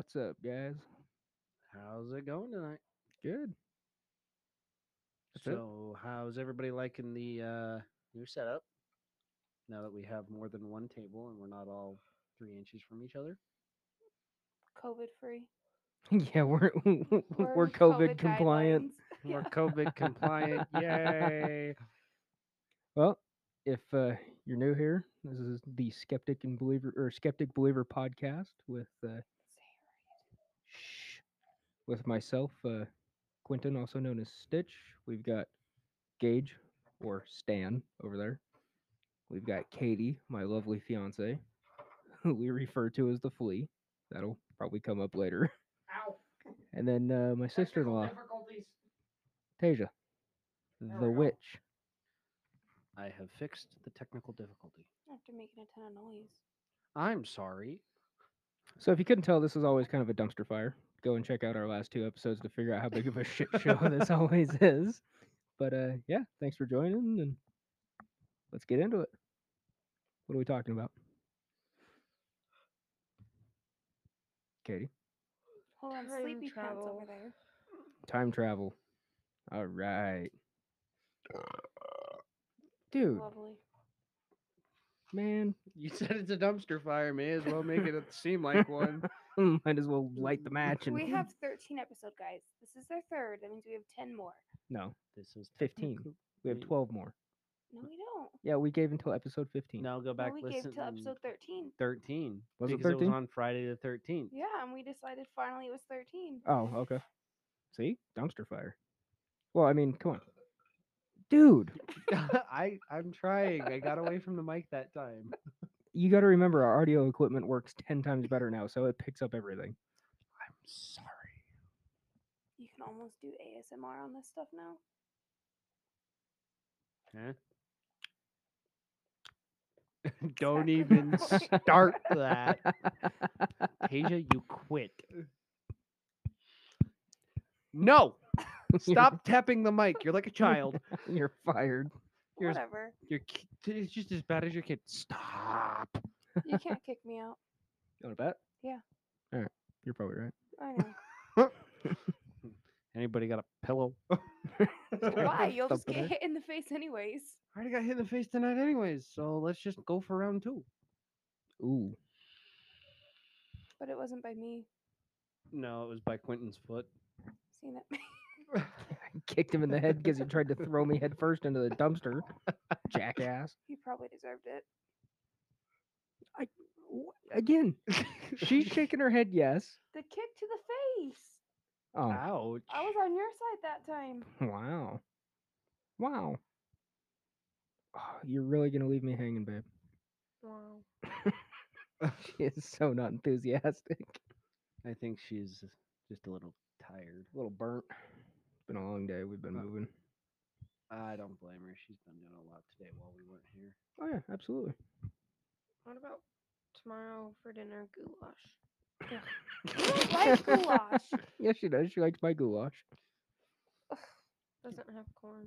What's up, guys? How's it going tonight? Good. That's it? so, how's everybody liking the uh, new setup? Now that we have more than one table and we're not all three inches from each other. COVID free. yeah, we're we're, COVID, compliant. guidelines. We're COVID compliant. Yay! Well, if uh, you're new here, this is the Skeptic and Believer or Skeptic Believer podcast with uh, shh, with myself, uh, Quentin, also known as Stitch. We've got Gage or Stan over there. We've got Katie, my lovely fiance, who we refer to as the Flea. That'll probably come up later. Ow. And then uh, my sister-in-law, Difficulties. Tasia, the witch. I have fixed the technical difficulty. After making a ton of noise. I'm sorry. So if you couldn't tell, this is always kind of a dumpster fire. Go and check out our last two episodes to figure out how big of a shit show this always is. But uh, yeah, thanks for joining, and let's get into it. What are we talking about? Katie, Hold on, Time sleepy pants travel. over there. time travel. All right, dude, Lovely. man, You said it's a dumpster fire. May as well make it seem like one. Mm, might as well mm, light the mm. match and We have 13 episode guys. This is our third. That means we have 10 more. no, This is 15. we have twelve more. No, uh, we don't. Yeah, we gave until episode fifteen. Now go No, back. we listen. gave till episode 13. 13. Was it because 13? was on Friday the 13th. Yeah, and we decided finally it was 13. Oh, okay. See, dumpster fire. Well, I mean, come on, dude. I I'm trying. I got away from the mic that time. you got to remember our audio equipment works 10 times better now so it picks up everything I'm sorry. You can almost do ASMR on this stuff now. Huh? Don't even start that. Tasia, you quit. No. Stop tapping the mic. You're like a child. you're fired Here's- Whatever. You're ki- it's just as bad as your kid. Stop. You can't kick me out. you want to bet Yeah. all right you're probably right I know. Anybody got a pillow? Why? You'll just get her. hit in the face anyways. I already got hit in the face tonight, anyways. So let's just go for round two. ooh But it wasn't by me. No, it was by Quentin's foot. Seen it. I kicked him in the head because he tried to throw me headfirst into the dumpster jackass he probably deserved it. I again she's shaking her head yes The kick to the face. oh Ouch. I was on your side that time. wow wow oh, you're really gonna leave me hanging babe Wow. she is so not enthusiastic I think she's just a little tired. a little burnt it's been a long day we've been Uh, moving I don't blame her. She's been doing a lot today while we weren't here. oh yeah absolutely What about tomorrow for dinner? Goulash. You don't like goulash. Yes, she does. She likes my goulash. Doesn't have corn.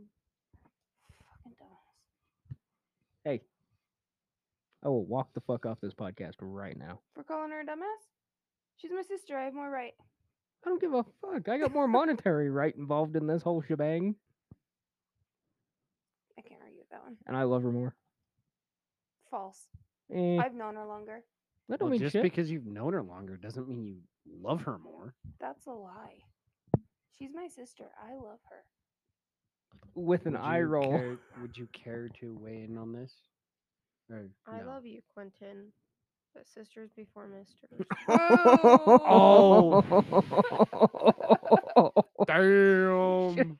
Fucking dumbass. Hey, I will walk the fuck off this podcast right now. For calling her a dumbass? She's my sister. I have more right. I don't give a fuck. I got more monetary right involved in this whole shebang, I can't argue with that one. and I love her more. False. Eh, I've known her longer. that don't Well, mean just shit. because you've known her longer doesn't mean you love her more. That's a lie. She's my sister. I love her. With an Would eye you roll. Care, would you care to weigh in on this? Or I no? love you, Quentin. But sisters before misters. Oh. Damn.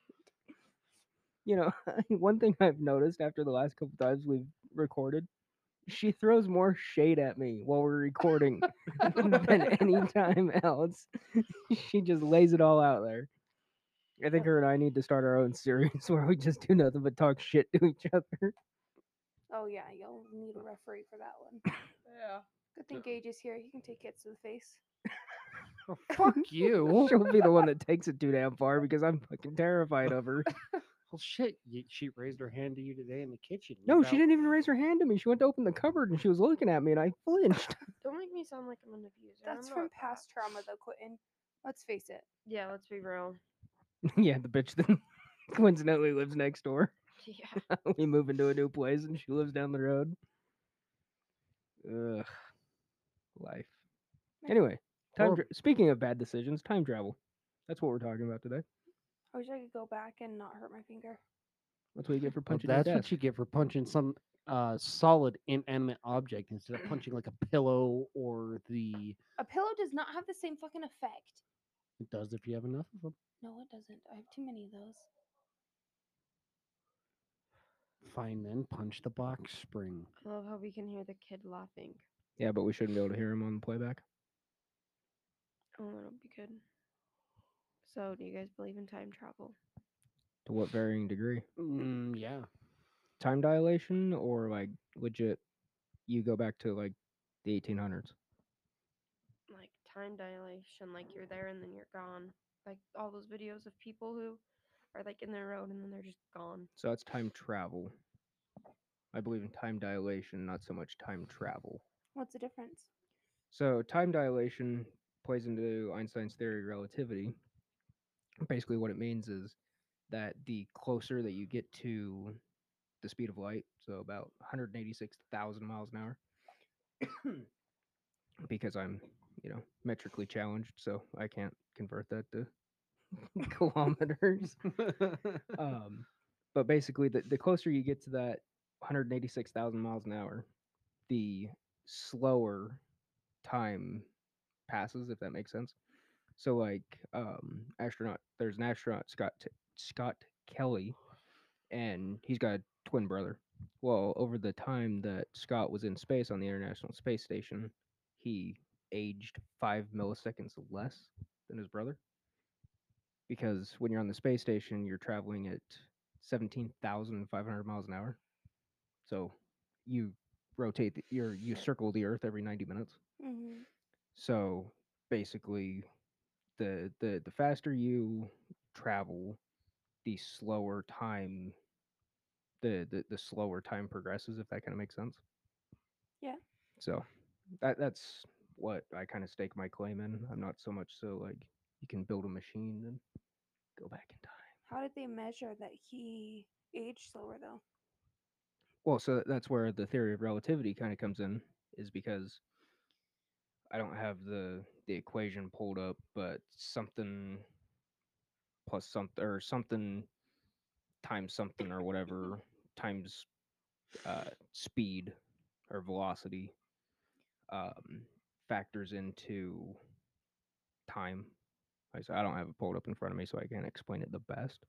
you know, one thing I've noticed after the last couple times we've recorded, she throws more shade at me while we're recording than any time else. she just lays it all out there. I think her and I need to start our own series where we just do nothing but talk shit to each other. Oh yeah, you'll need a referee for that one. yeah. Good thing Gage is here. He can take hits to the face. Oh, fuck you. She'll be the one that takes it too damn far because I'm fucking terrified of her. Well, shit. y- She raised her hand to you today in the kitchen. You No, got- she didn't even raise her hand to me. She went to open the cupboard and she was looking at me and I flinched. Don't make me sound like I'm an abuser. I'm That's not from that. past trauma, though, Quentin. Let's face it. Yeah, let's be real. yeah, the bitch that coincidentally lives next door. Yeah. we move into a new place and she lives down the road. Ugh. Life. Anyway, time Horrib- tra- speaking of bad decisions, time travel. That's what we're talking about today. I wish I could go back and not hurt my finger. That's what you get for Well, punching that's what you get for punching some uh, solid inanimate object instead of punching like a pillow or the. A pillow does not have the same fucking effect. It does if you have enough of them. No, it doesn't. I have too many of those. Fine then, punch the box spring. I love how we can hear the kid laughing. Yeah, but we shouldn't be able to hear him on the playback. Oh, that'll be good. So, do you guys believe in time travel? To what varying degree? Mm, yeah. Time dilation or like legit you go back to like the 1800s? Like time dilation, like you're there and then you're gone. Like all those videos of people who are like in their road and then they're just gone. So that's time travel. I believe in time dilation, not so much time travel. What's the difference? So time dilation plays into Einstein's theory of relativity. Basically, what it means is that the closer that you get to the speed of light, so about 186,000 miles an hour, because I'm, you know, metrically challenged, so I can't convert that to kilometers. um, but basically, the, the closer you get to that 186,000 miles an hour, the slower time passes, if that makes sense. So, like, um, astronaut, there's an astronaut, Scott T- Scott Kelly, and he's got a twin brother. Well, over the time that Scott was in space on the International Space Station, he aged five milliseconds less than his brother. Because when you're on the space station, you're traveling at 17,500 miles an hour. So you rotate, the, you're, you circle the Earth every 90 minutes. Mm-hmm. So basically, the the the faster you travel, the slower time. The, the the slower time progresses, if that kind of makes sense. Yeah. So that that's what I kind of stake my claim in. I'm not so much so like you can build a machine and go back in time. How did they measure that he aged slower, though? Well, so that's where the theory of relativity kind of comes in, is because I don't have the the equation pulled up, but something plus something or something times something or whatever times uh, speed or velocity um, factors into time. I said, I don't have it pulled up in front of me, so I can't explain it the best.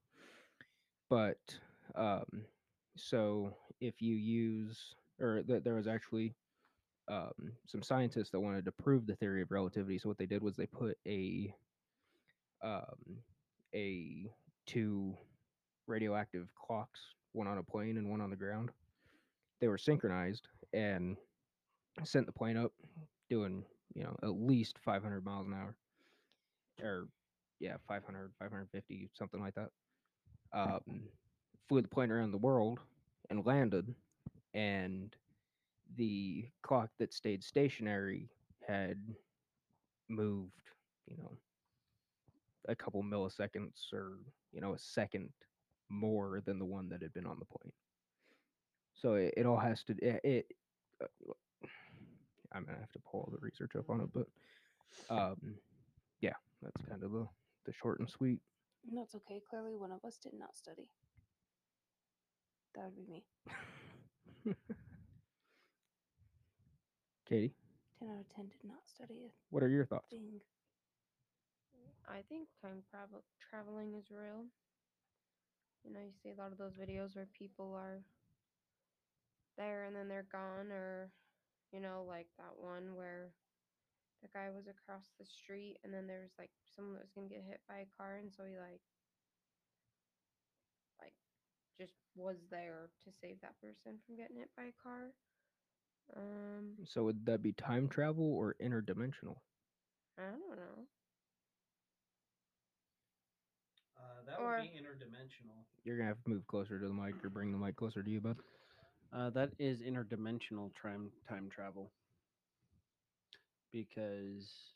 But um, so if you use, or th- there was actually um, some scientists that wanted to prove the theory of relativity. So what they did was they put a um, a two radioactive clocks, one on a plane and one on the ground. They were synchronized and sent the plane up, doing you know at least 500 miles an hour, or yeah 500, 550, something like that. Um, flew the plane around the world and landed, and the clock that stayed stationary had moved, you know, a couple milliseconds or, you know, a second more than the one that had been on the plane. So it, it all has to, it, it uh, I'm going to have to pull all the research up on it, but um, yeah, that's kind of the, the short and sweet. That's okay. Clearly, one of us did not study. That would be me. Katie, 10 out of 10 did not study a what are your thoughts? thing. I think time travel traveling is real. You know, you see a lot of those videos where people are there and then they're gone, or you know, like that one where the guy was across the street and then there was like someone that was gonna get hit by a car, and so he like like just was there to save that person from getting hit by a car. Um, So would that be time travel or interdimensional? I don't know. Uh, that Or- would be interdimensional. You're gonna have to move closer to the mic or bring the mic closer to you, bud. Uh, that is interdimensional time time travel. Because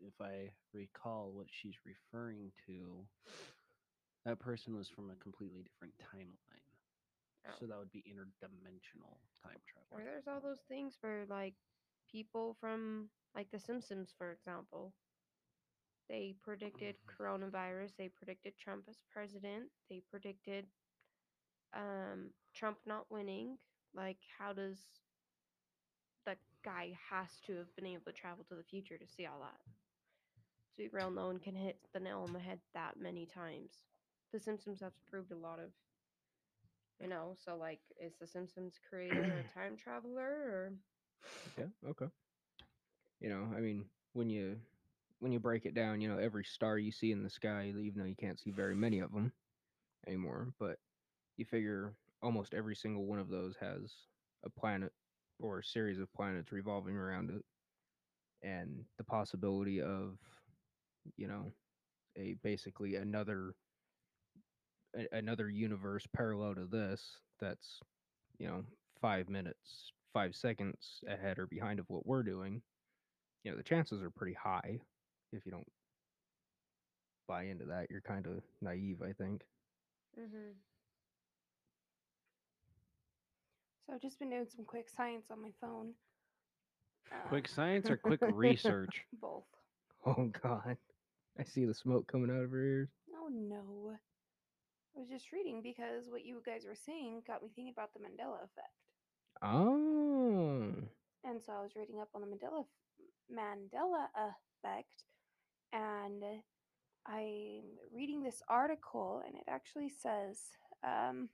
if I recall what she's referring to, that person was from a completely different timeline. Oh. So that would be interdimensional time travel. Or there's all those things where like people from like The Simpsons, for example, they predicted coronavirus. They predicted Trump as president. They predicted um, Trump not winning. Like, how does the guy has to have been able to travel to the future to see all that? To be real, no one can hit the nail on the head that many times. The Simpsons have proved a lot of, you know. So, like, is the Simpsons creator a time traveler or? Yeah. Okay. You know, I mean, when you when you break it down, you know, every star you see in the sky, even though you can't see very many of them anymore, but you figure almost every single one of those has a planet or a series of planets revolving around it, and the possibility of, you know, a basically another a- another universe parallel to this that's you know five minutes five seconds ahead or behind of what we're doing you know the chances are pretty high if you don't buy into that you're kind of naive i think Mm-hmm. So I've just been doing some quick science on my phone. Uh, Quick science or quick research? Both. oh god i see the smoke coming out of her ears Oh no. Was just reading because what you guys were saying got me thinking about the Mandela effect. oh And so I was reading up on the Mandela Mandela effect and I'm reading this article and it actually says um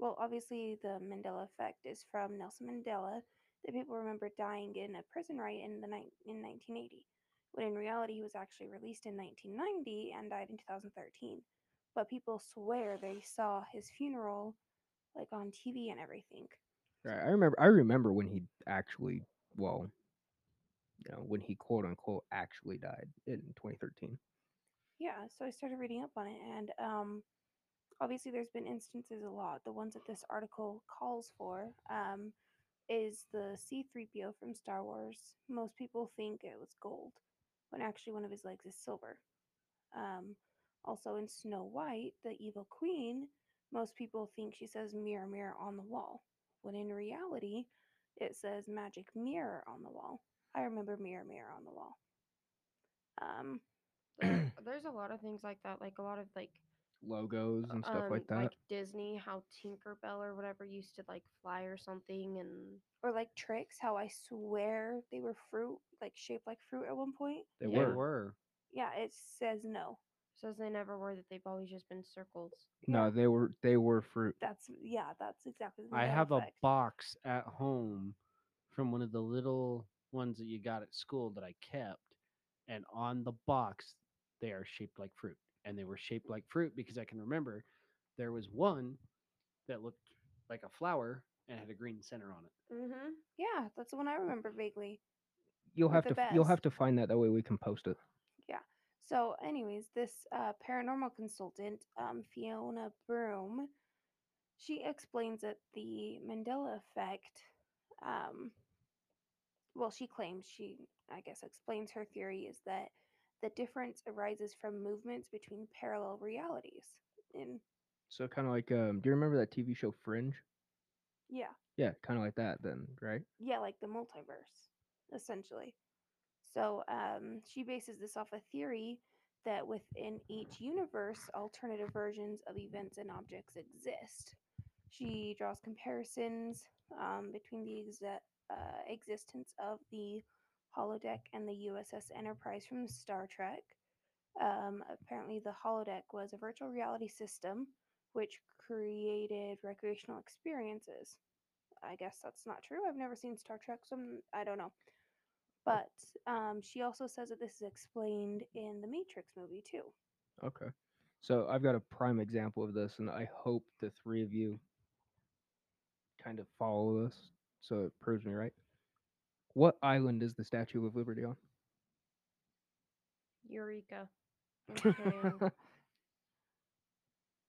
well obviously the Mandela effect is from Nelson Mandela that people remember dying in a prison riot in the ni- in 1980 when in reality he was actually released in 1990 and died in 2013 but people swear they saw his funeral like on TV and everything. Right i remember i remember when he actually well you know when he quote unquote actually died in 2013 yeah so i started reading up on it and um obviously there's been instances a lot. The ones that this article calls for um is the c3po from star wars. Most people think it was gold when actually one of his legs is silver. Um also in snow white the evil queen most people think she says mirror mirror on the wall when in reality it says magic mirror on the wall. I remember mirror mirror on the wall. Um There, there's a lot of things like that, like a lot of like logos and stuff um, like that. Like Disney, how Tinkerbell or whatever used to like fly or something, and or like tricks how i swear they were fruit like shaped like fruit at one point. They They were. Were. yeah it says no says they never were that they've always just been circles. no they were they were fruit that's yeah that's exactly the I have a box at home from one of the little ones that you got at school that I kept, and on the box they are shaped like fruit, and they were shaped like fruit because I can remember there was one that looked like a flower and had a green center on it. Mm-hmm. yeah that's the one i remember vaguely you'll have to f- you'll have to find that that way we can post it so anyways this uh, paranormal consultant um, fiona broome she explains that the mandela effect um, well she claims she i guess explains her theory is that the difference arises from movements between parallel realities in so kind of like um do you remember that tv show fringe? Yeah. Yeah kind of like that then right? Yeah like the multiverse essentially so um, she bases this off a theory that within each universe alternative versions of events and objects exist she draws comparisons um, between the uh, existence of the holodeck and the uss enterprise from star trek um, apparently the holodeck was a virtual reality system which created recreational experiences I guess that's not true. I've never seen Star Trek, so I'm, I don't know. But um, she also says that this is explained in the Matrix movie too. okay so i've got a prime example of this and i hope the three of you kind of follow this so it proves me right what island is the statue of liberty on Eureka. I'm.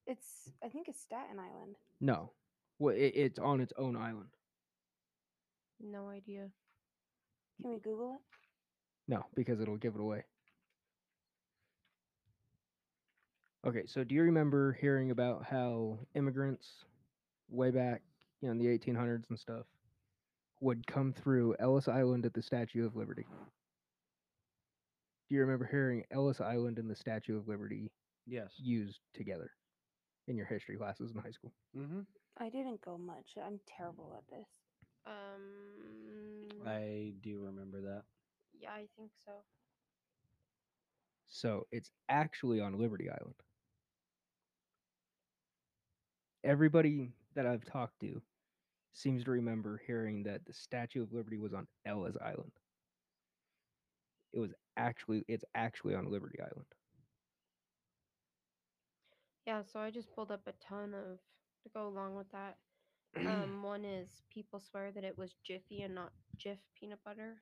It's I think it's Staten Island. No. Well, it, it's on its own island. No idea. Can we Google it? No, because it'll give it away. Okay, so do you remember hearing about how immigrants way back, you know, in the 1800s and stuff, would come through Ellis Island at the Statue of Liberty? Do you remember hearing Ellis Island and the Statue of Liberty Yes. used together in your history classes in high school? Mm-hmm. I didn't go much. I'm terrible at this. Um. I do remember that. yeah, I think so. So it's actually on Liberty Island. Everybody that I've talked to seems to remember hearing that the Statue of Liberty was on Ellis Island. It was actually it's actually on Liberty Island. Yeah, so I just pulled up a ton of to go along with that. Um, one is people swear that it was Jiffy and not Jif peanut butter,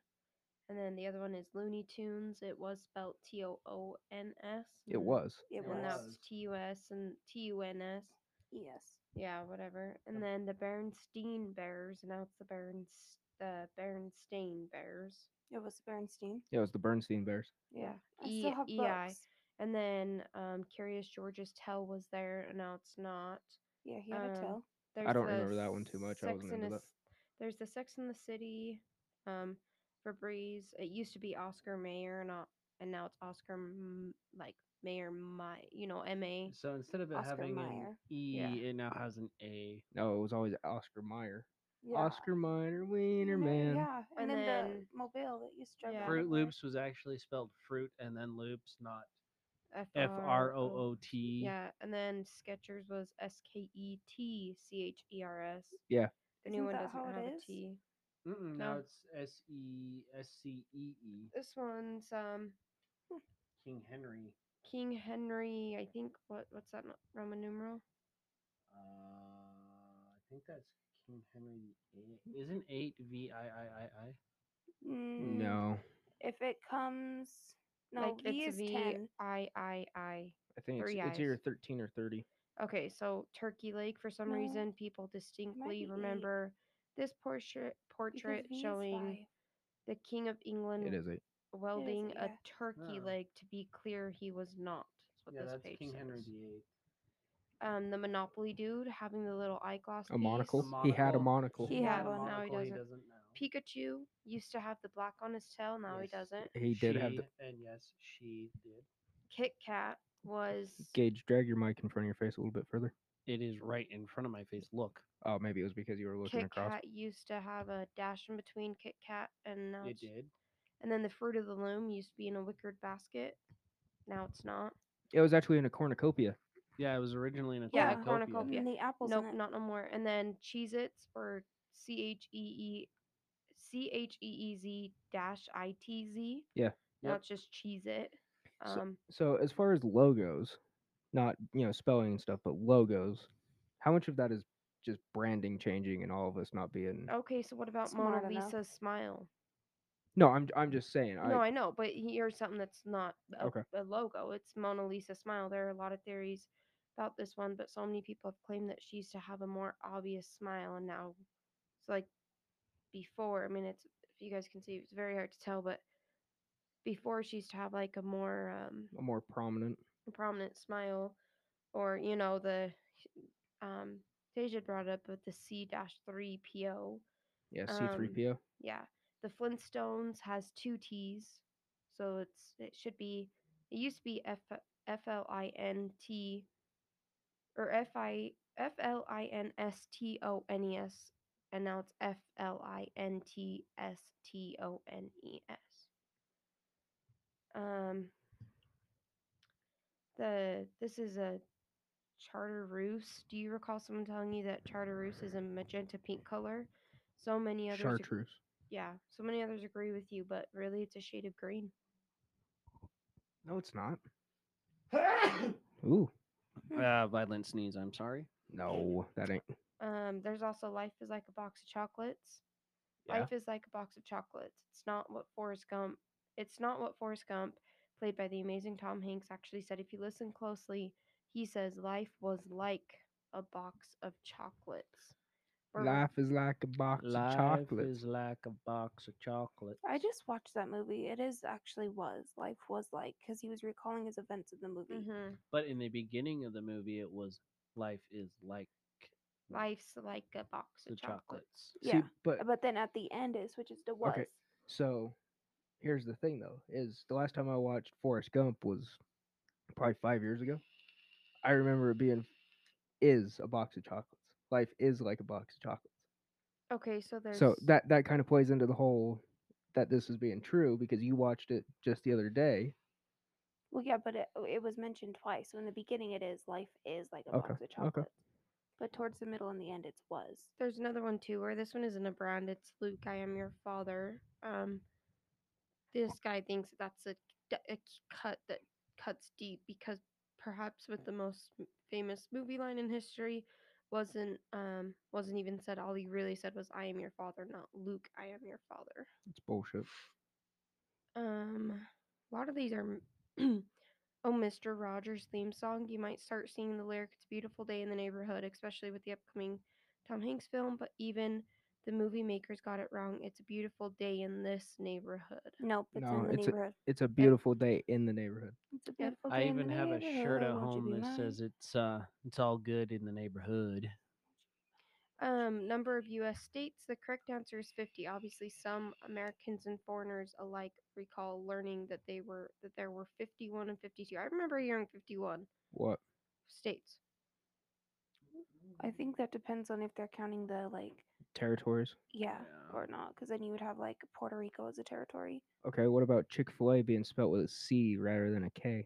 and then the other one is Looney Tunes. It was spelled T O O N S. It was. It and now was. it's T U S and T U N S. Yes. Yeah, whatever. And then the Bernstein Bears, and now it's the Berns the Bernstein Bears. It was Bernstein. Yeah, it was the Bernstein Bears. Yeah, I E- still have EI. books. And then um, Curious George's Tell was there, and now it's not. Yeah, he had a Um, tail. There's I don't remember that one too much. I wasn't into that. There's the Sex in the City, um, Febreze. It used to be Oscar Mayer, not, and now it's Oscar M- like Mayer My, you know, M A. So instead of it Oscar having Mayer. an E, Yeah. it now has an A. No, it was always Oscar Mayer. Yeah. Oscar Mayer, Wiener Man. Yeah, and, And then, then- the mobile that used to drive Yeah. Fruit. Loops was actually spelled fruit and then loops, not F F R O O T. Yeah, and then Skechers was S K E T C H E R S. Yeah. The new Isn't one that doesn't how it have a is? T. Mm-mm, now No. it's S E S C E E. This one's um King Henry. King Henry. I think what what's that no- Roman numeral? Uh, I think that's King Henry VIII. Isn't eight V I I I I? Mm, No, If it comes, no, like V it's is V ten. I I I. I think it's, Three it's either 13 or 30. Okay, so Turkey Lake. For some No, reason, people distinctly be eight. remember this portrait because portrait V is showing five. the King of England It is eight. welding a turkey Oh. leg. To be clear, he was not. That's what Yeah, this that's page King says. Henry VIII. Um, the Monopoly dude having the little eyeglass. A monocle. He had a monocle. monocle. He Yeah, had one. now he Monocle, doesn't. doesn't now. Pikachu used to have the black on his tail. Now he Yes. doesn't. He did have She- the and yes, she did. Kit Kat was Gage. Drag your mic in front of your face a little bit further. It is right in front of my face. Look, Oh, maybe it was because you were looking Kit across. Kat used to have a dash in between Kit Kat and now it it's, did. and then the fruit of the loom used to be in a wickered basket. Now it's not. It was actually in a cornucopia. Yeah, it was originally in a Yeah, a cornucopia. cornucopia. And the apples Nope, in it. not no more. And then Cheez Its or C H E E C H E E Z dash I T Z. Yeah. Not Yep. just cheese It. So- Um, So as far as logos, not you know spelling and stuff, but logos, how much of that is just branding changing and all of us not being? okay, so what about Smart Mona enough. Lisa's smile? No, I'm I'm just saying. no, I, I know, but here's something that's not a, Okay. a logo. It's Mona Lisa smile. There are a lot of theories about this one, but so many people have claimed that she used to have a more obvious smile, and now it's like before. I mean, it's if you guys can see, it's very hard to tell, but before she used to have like a more um, a more prominent. prominent smile, or you know the um, Deja brought up with the C dash three PO. Yeah, Um, C3PO. Yeah, the Flintstones has two T's, so it's it should be. It used to be F F L I N T or F I F L I N S T O N E S, and now it's F L I N T S T O N E S. Um. The this is a charter chartreuse. Do you recall someone telling you that charter chartreuse is a magenta pink color? So many others. ag- Chartreuse. yeah, so many others agree with you, but really it's a shade of green. No, it's not. Ooh, Uh, violent sneeze. I'm sorry. no, that ain't. Um, there's also life is like a box of chocolates. Yeah. Life is like a box of chocolates. It's not what Forrest Gump. It's not what Forrest Gump, played by the amazing Tom Hanks, actually said. If you listen closely, he says life was like a box of chocolates. Or- Life is like a box Life of chocolates. Life is like a box of chocolates. I just watched that movie. It is actually was life was like because he was recalling his events in the movie. Mhm. But in the beginning of the movie, it was life is like Life's like a box the of chocolates. chocolates. See, Yeah, but But then at the end it switches to was. Okay. So here's the thing though, is the last time I watched Forrest Gump was probably five years ago. I remember it being is a box of chocolates. Life is like a box of chocolates. Okay, so there's So that that kind of plays into the whole that this is being true because you watched it just the other day. Well, yeah, but it it was mentioned twice. So in the beginning it is life is like a Okay, box of chocolates. okay. Chocolates. But towards the middle and the end it's was. there's another one too where this one isn't a brand it's luke i am your father um this guy thinks that that's a cut that cuts deep because perhaps with the most famous movie line in history wasn't um wasn't even said all he really said was i am your father not luke i am your father It's bullshit. um a lot of these are m- oh mr rogers theme song you might start seeing the lyric it's a beautiful day in the neighborhood especially with the upcoming tom hanks film but even the movie makers got it wrong it's a beautiful day in this neighborhood Nope, it's No, in the it's a- neighborhood. It's a beautiful day in the neighborhood. It's a beautiful I day in even the have a shirt at neighborhood, won't you home be that says it's uh it's all good in the neighborhood. Um number of us states the correct answer is 50 obviously some americans and foreigners alike recall learning that they were that there were 51 and 52 i remember hearing 51 What? states I think that depends on if they're counting the like Territories. yeah, Yeah. or not, because then you would have like Puerto Rico as a territory. Okay, what about Chick fil A being spelled with a C rather than a K?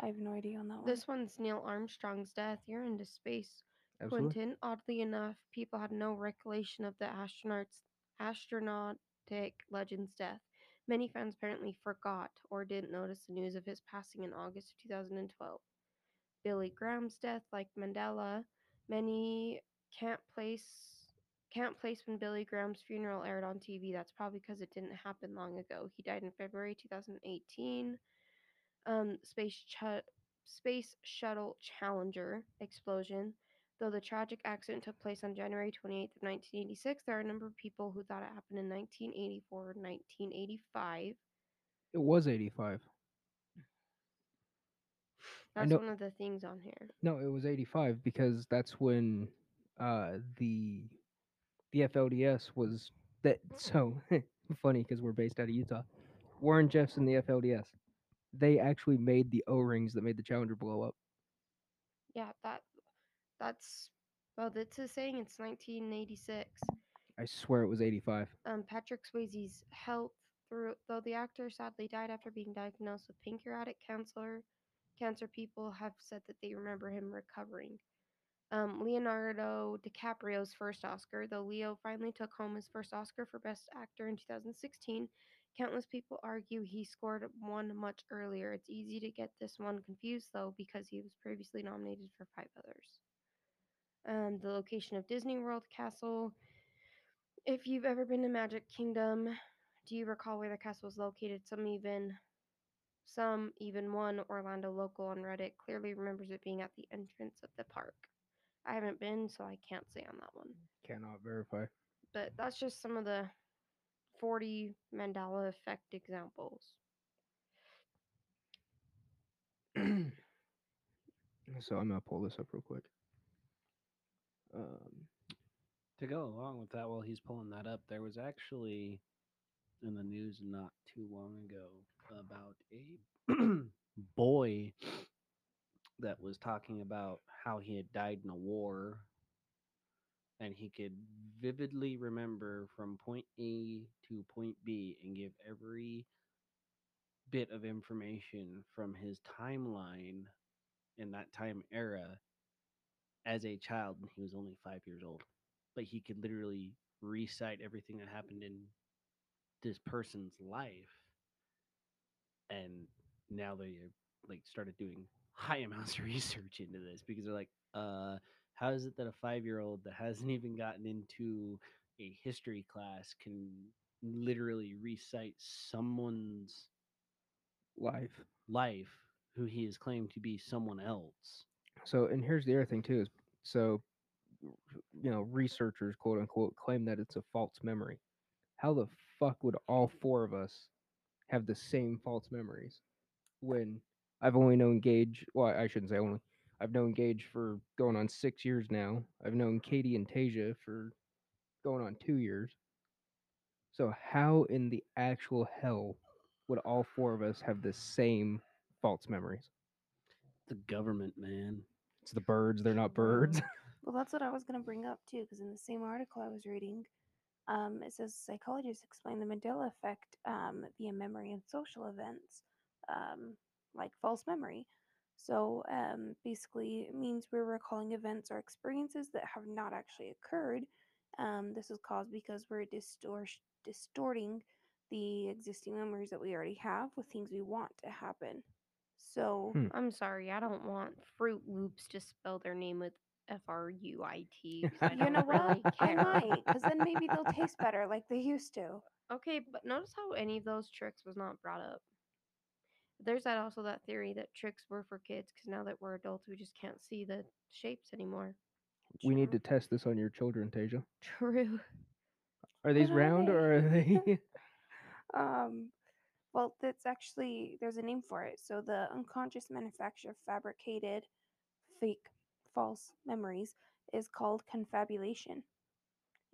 I have no idea on that one. this one's neil armstrong's death you're into space Absolutely. Quentin, oddly enough, people had no recollection of the astronaut's astronautic legend's death. Many fans apparently forgot or didn't notice the news of his passing in August of 2012. Billy Graham's death, like Mandela, many can't place can't place when Billy Graham's funeral aired on TV. That's probably because it didn't happen long ago. He died in February 2018. Um, space ch- space shuttle Challenger explosion. Though the tragic accident took place on January 28th of 1986, there are a number of people who thought it happened in 1984 or 1985. It was 85. I That's one of the things on here. No, it was 85 because that's when uh the the FLDS was that so funny because we're based out of Utah. Warren Jeffs and the FLDS. They actually made the O-rings that made the Challenger blow up. Yeah, that that's well, this a saying it's 1986. I swear it was 85. Um, Patrick Swayze's health through though the actor sadly died after being diagnosed with pancreatic cancer. Cancer people have said that they remember him recovering. Um, Leonardo DiCaprio's first Oscar, though Leo finally took home his first Oscar for Best Actor in 2016, countless people argue he scored one much earlier. It's easy to get this one confused, though, because he was previously nominated for five others. Um, the location of Disney World Castle. If you've ever been to Magic Kingdom, do you recall where the castle is located? Some even some, even one Orlando local on Reddit, clearly remembers it being at the entrance of the park. I haven't been, so I can't say on that one. Cannot verify. But that's just some of the 40 Mandela effect examples. so I'm gonna pull this up real quick. Um, To go along with that, while he's pulling that up, there was actually in the news not too long ago about a boy that was talking about how he had died in a war. And he could vividly remember from point A to point B and give every bit of information from his timeline in that time era as a child and he was only five years old but he could literally recite everything that happened in this person's life and now they uh, like started doing high amounts of research into this because they're like uh how is it that a five year old that hasn't even gotten into a history class can literally recite someone's life life who he has claimed to be someone else. So, and here's the other thing too is so, you know, researchers quote unquote claim that it's a false memory. How the fuck would all mm. four of us have the same false memories when I've only known Gage? Well, I shouldn't say only. I've known Gage for going on six years now. I've known Katie and Tasia for going on two years. So, how in the actual hell would all four of us have the same false memories? The government, man. It's the birds, they're not birds. Well, that's what I was going to bring up too, because in the same article I was reading, um, it says psychologists explain the Mandela effect um, via memory and social events, um, like false memory. So um, basically, it means we're recalling events or experiences that have not actually occurred. Um, this is caused because we're distor- distorting the existing memories that we already have with things we want to happen. So, Hmm. I'm sorry, I don't want Fruit Loops to spell their name with F R U I T. you know what? I might, because then maybe they'll taste better like they used to. Okay, but notice how any of those tricks was not brought up. There's that also that theory that tricks were for kids because now that we're adults, we just can't see the shapes anymore. we need to test this on your children, Tasia. True. Are these round or are they? Um, well, that's actually there's a name for it. So the unconscious manufacture of fabricated, fake, false memories is called confabulation,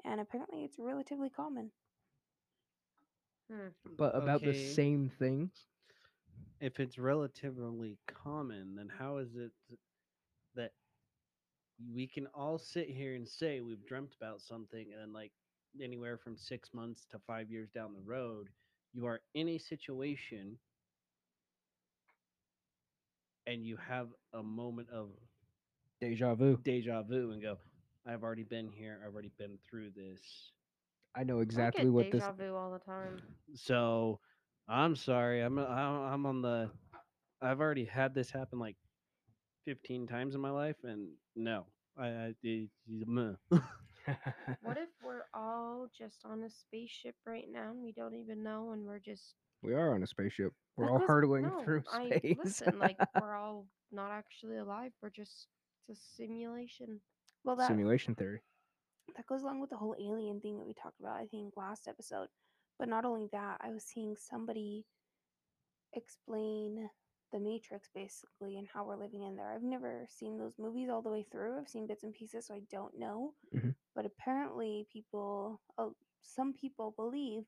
and apparently it's relatively common. Hmm. but about the same things? If it's relatively common, then how is it that we can all sit here and say we've dreamt about something and then like anywhere from six months to five years down the road, you are in a situation and you have a moment of Deja vu. deja vu and go, I've already been here, I've already been through this. I know I exactly get what this. deja vu all the time. So I'm sorry, I'm I'm I'm on the I've already had this happen like 15 times in my life and no. I, I it- meh. What if we're all just on a spaceship right now we don't even know and we're just we are on a spaceship. We're That all hurtling no, through I space. listen, like we're all not actually alive. We're just it's a simulation. Well, that Simulation theory. that goes along with the whole alien thing that we talked about. I think last episode. But not only that, I was seeing somebody explain the Matrix basically and how we're living in there. I've never seen those movies all the way through. I've seen bits and pieces, so I don't know. Mhm. But apparently, people, uh, some people believe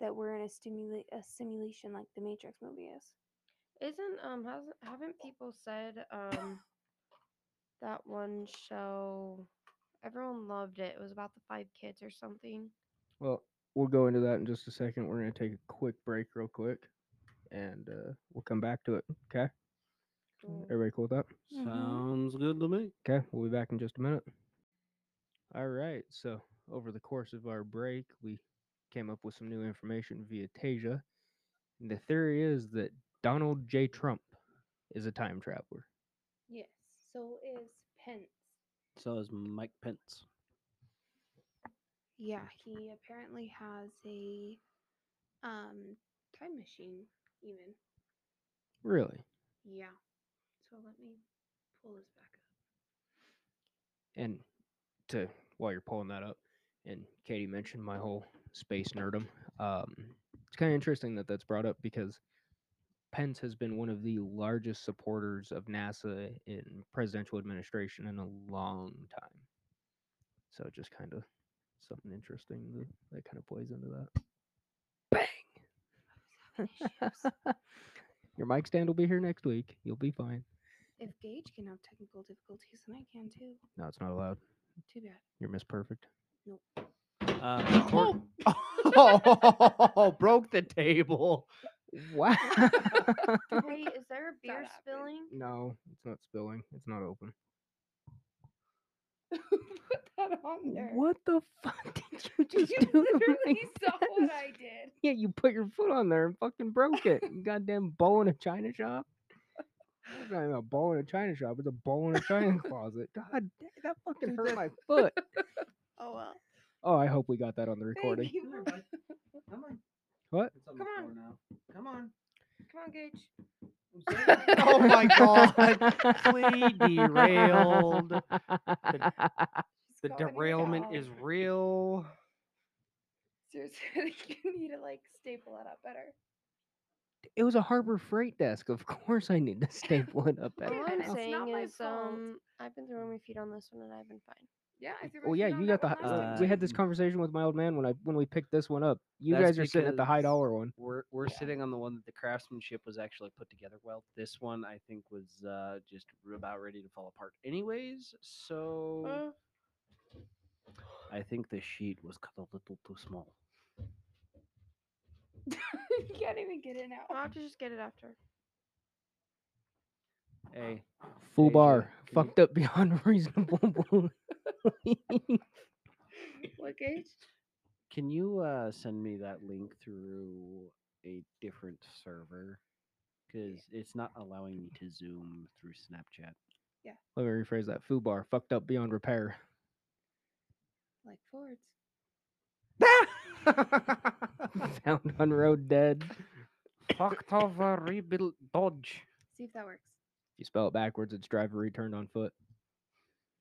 that we're in a stimula- a simulation like the Matrix movie is. Isn't um hasn't haven't people said um that one show everyone loved it. It was about the five kids or something. Well, we'll go into that in just a second. We're going to take a quick break, real quick, and uh, we'll come back to it. Okay? Cool. Everybody cool with that? Mhm. Sounds good to me. Okay, we'll be back in just a minute. All right, so over the course of our break, we came up with some new information via Tasia. And the theory is that Donald J. Trump is a time traveler. Yes. So is Pence. So is Mike Pence. Yeah, he apparently has a um time machine even. Really? Yeah. So let me pull this back up. And to while you're pulling that up, and Katie mentioned my whole space nerdum. Um, it's kind of interesting that that's brought up because Pence has been one of the largest supporters of NASA in presidential administration in a long time. So just kind of something interesting that, that kind of plays into that. Bang. Your mic stand will be here next week. You'll be fine. If Gage can have technical difficulties, then I can too. No, it's not allowed. Too bad. You're Miss Perfect. Nope. Uh, Cor- oh, broke the table. Wow. Hey, is there a beer happened. spilling? no, it's not spilling. It's not open. Put that on there. What the fuck did you just You do? to literally my saw what? I did. Yeah, you put your foot on there and fucking broke it. You goddamn bowl in a china shop. It's not even a bowl in a china shop. It's a bowl in a china closet. God, da- that fucking hurt my foot. Oh well. Oh, I hope we got that on the Thank recording. you. Come on. What? It's on Come the on. floor now. Come on. Come on, Gage. Oh my God. We derailed. The She's going derailment is real. Seriously, you need to like staple it up better. It was a Harbor Freight desk. Of course, I need to staple it up better. All I'm saying is, fault. um, I've been throwing my feet on this one and I've been fine. Yeah, I threw my Well, yeah, you got the. one hi- last uh, we had this conversation with my old man when I when we picked this one up. You That's guys are sitting at the high because dollar one. We're we're Yeah. sitting on the one that the craftsmanship was actually put together well. This one I think was uh, just about ready to fall apart, anyways. So Uh, I think the sheet was cut a little too small. you can't even get it out. I'll have to just get it after. Hey, Full Asia, bar, can you- fucked up beyond reasonable. What gauge? can you uh, send me that link through a different server? Because it's not allowing me to zoom through Snapchat. Yeah. Let me rephrase that. Fubar, fucked up beyond repair. Like Fords. Found on road dead. Fucked over rebuilt Dodge. See if that works. If you spell it backwards, it's driver returned on foot.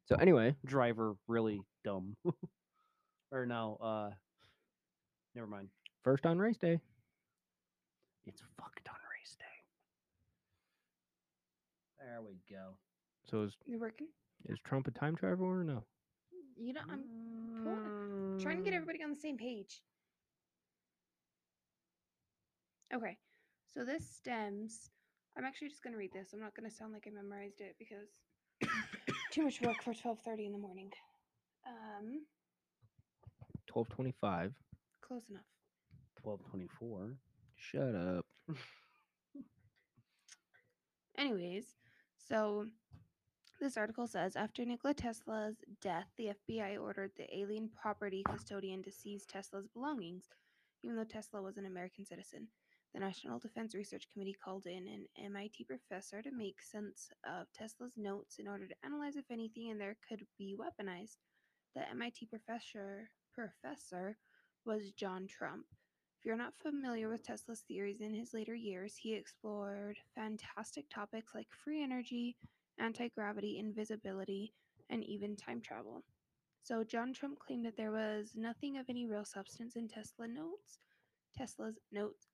So anyway, Driver really dumb. or no, uh, never mind. first on race day. It's fucked on race day. There we go. So is You working? is Trump a time traveler or no? You know, I'm pulling- trying to get Mm, everybody on the same page. Okay, so this stems. I'm actually just gonna read this. I'm not gonna sound like I memorized it because too much work for 12:30 in the morning. Um, Twelve twenty five. close enough. 1224. Shut up. Anyways, so this article says after Nikola Tesla's death, the FBI ordered the alien property custodian to seize Tesla's belongings, even though Tesla was an American citizen. The National Defense Research Committee called in an MIT professor to make sense of Tesla's notes in order to analyze if anything in there could be weaponized. The MIT professor professor was John Trump. If you're not familiar with Tesla's theories in his later years, he explored fantastic topics like free energy, anti gravity, invisibility, and even time travel. So, John Trump claimed that there was nothing of any real substance in Tesla notes, Tesla's notes.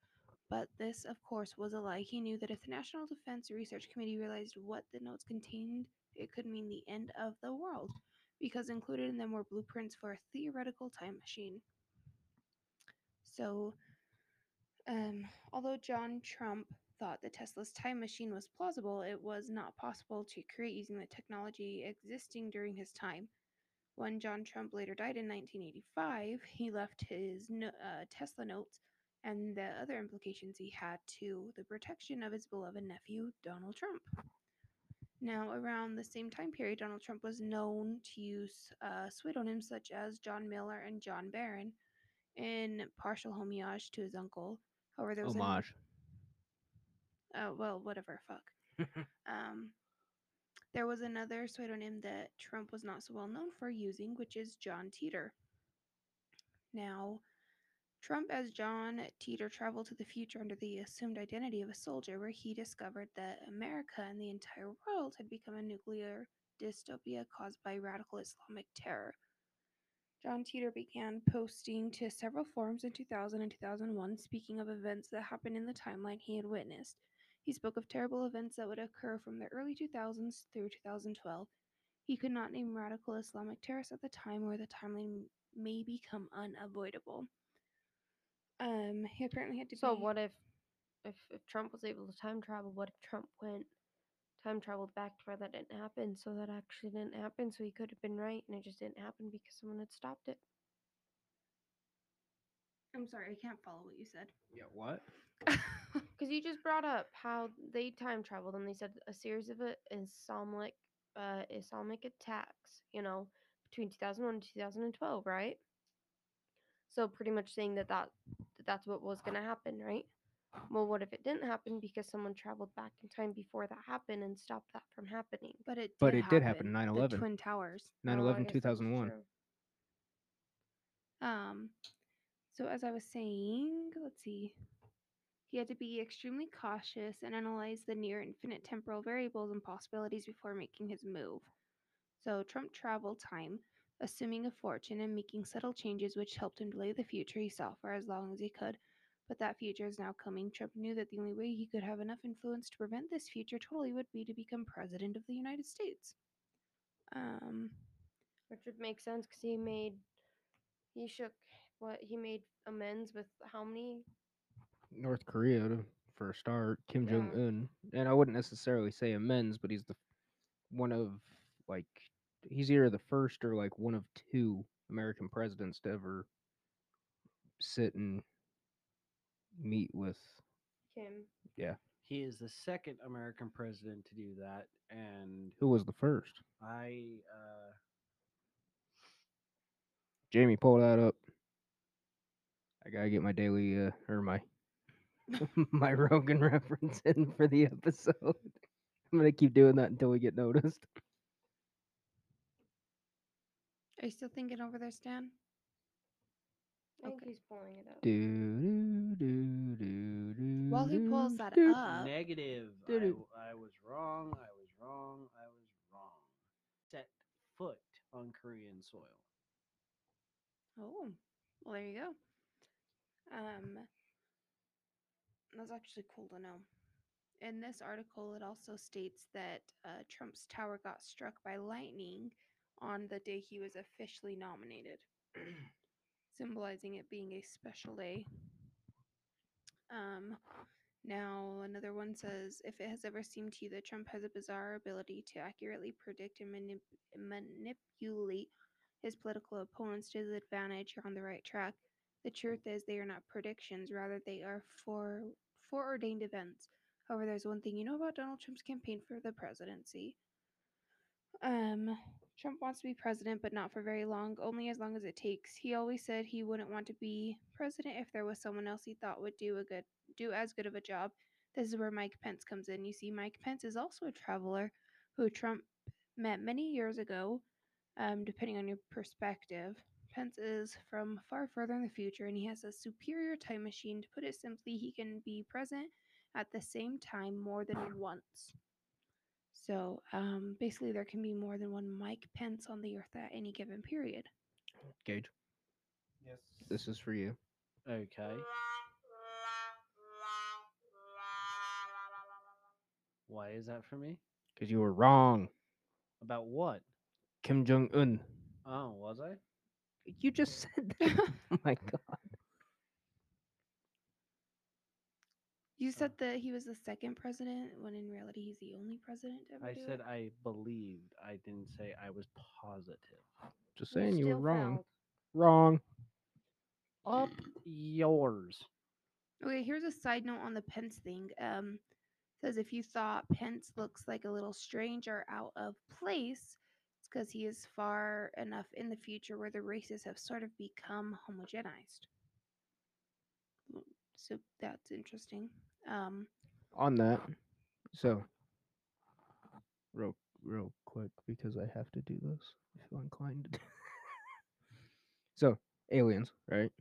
But this, of course, was a lie. He knew that if the National Defense Research Committee realized what the notes contained, it could mean the end of the world, because included in them were blueprints for a theoretical time machine. So, um, although John Trump thought that Tesla's time machine was plausible, it was not possible to create using the technology existing during his time. When John Trump later died in 1985, he left his uh, Tesla notes and the other implications he had to the protection of his beloved nephew, Donald Trump. Now, around the same time period, Donald Trump was known to use uh, pseudonyms such as John Miller and John Barron in partial homage to his uncle. However, there was an- Homage. uh, well, whatever, fuck. um, there was another pseudonym that Trump was not so well known for using, which is John Titor. Now, Trump as John Titor traveled to the future under the assumed identity of a soldier, where he discovered that America and the entire world had become a nuclear dystopia caused by radical Islamic terror. John Titor began posting to several forums in 2000 and 2001, speaking of events that happened in the timeline he had witnessed. He spoke of terrible events that would occur from the early 2000s through 2012. He could not name radical Islamic terrorists at the time, or the timeline may become unavoidable. Um, he apparently had to So be. what if, if if Trump was able to time travel? What if Trump went time traveled back to where that didn't happen? So that actually didn't happen. So he could have been right, and it just didn't happen because someone had stopped it. I'm sorry, I can't follow what you said. Yeah, what? Because you just brought up how they time traveled, and they said a series of uh, Islamic uh, Islamic attacks. You know, between 2001 and 2012, right? So pretty much saying that that that that's what was gonna happen, right? Well, what if it didn't happen because someone traveled back in time before that happened and stopped that from happening? but it did But it did happen, happen. 9/11. The Twin Towers. 9 Oh, I 11 guess that's 2001. Um, so as I was saying, let's see. He had to be extremely cautious and analyze the near infinite temporal variables and possibilities before making his move. So, Trump travel time, assuming a fortune and making subtle changes which helped him delay the future he saw for as long as he could. But that future is now coming. Trump knew that the only way he could have enough influence to prevent this future totally would be to become president of the United States. Um, Which would make sense because he made, he shook what he made amends with how many? North Korea to, for a start, Kim Yeah. Jong Un, and I wouldn't necessarily say amends, but he's the one of like he's either the first or like one of two American presidents to ever sit and meet with. Kim. Yeah. He is the second American president to do that, and Who was the first? I uh, Jamie, pull that up. I gotta get my daily uh, or my my Rogan reference in for the episode. I'm gonna keep doing that until we get noticed. Are you still thinking over there, Stan? I think Okay. he's pulling it up. Do, do, do, do, do, While he pulls that do. up, negative. I, doo-doo. w- I was wrong. I was wrong. I was wrong. Set foot on Korean soil. Oh, well, there you go. Um, that's actually cool to know. In this article, it also states that uh, Trump's tower got struck by lightning on the day he was officially nominated, symbolizing it being a special day. Um, now, another one says if it has ever seemed to you that Trump has a bizarre ability to accurately predict and manip- manipulate his political opponents to his advantage, you're on the right track. The truth is, they are not predictions, rather, they are fore- foreordained events. However, there's one thing you know about Donald Trump's campaign for the presidency. Um, Trump wants to be president, but not for very long, only as long as it takes. He always said he wouldn't want to be president if there was someone else he thought would do a good do as good of a job. This is where Mike Pence comes in. You see, Mike Pence is also a traveler who Trump met many years ago, um, depending on your perspective. Pence is from far further in the future, and he has a superior time machine. To put it simply, he can be present at the same time more than once. So um, basically, there can be more than one Mike Pence on the earth at any given period. Gage, Yes. this is for you. Okay. Why is that for me? Because you were wrong. About what? Kim Jong Un. Oh, was I? You just said that. oh my god. You said that he was the second president, when in reality he's the only president to ever I do said it. I believed. I didn't say I was positive. Just saying you were still wrong. fouled. Wrong. Up yours. Okay, here's a side note on the Pence thing. Um, says if you thought Pence looks like a little strange or out of place, it's because he is far enough in the future where the races have sort of become homogenized. So that's interesting. Um, On that. So real real quick because I have to do this. I feel inclined to do So, aliens, right?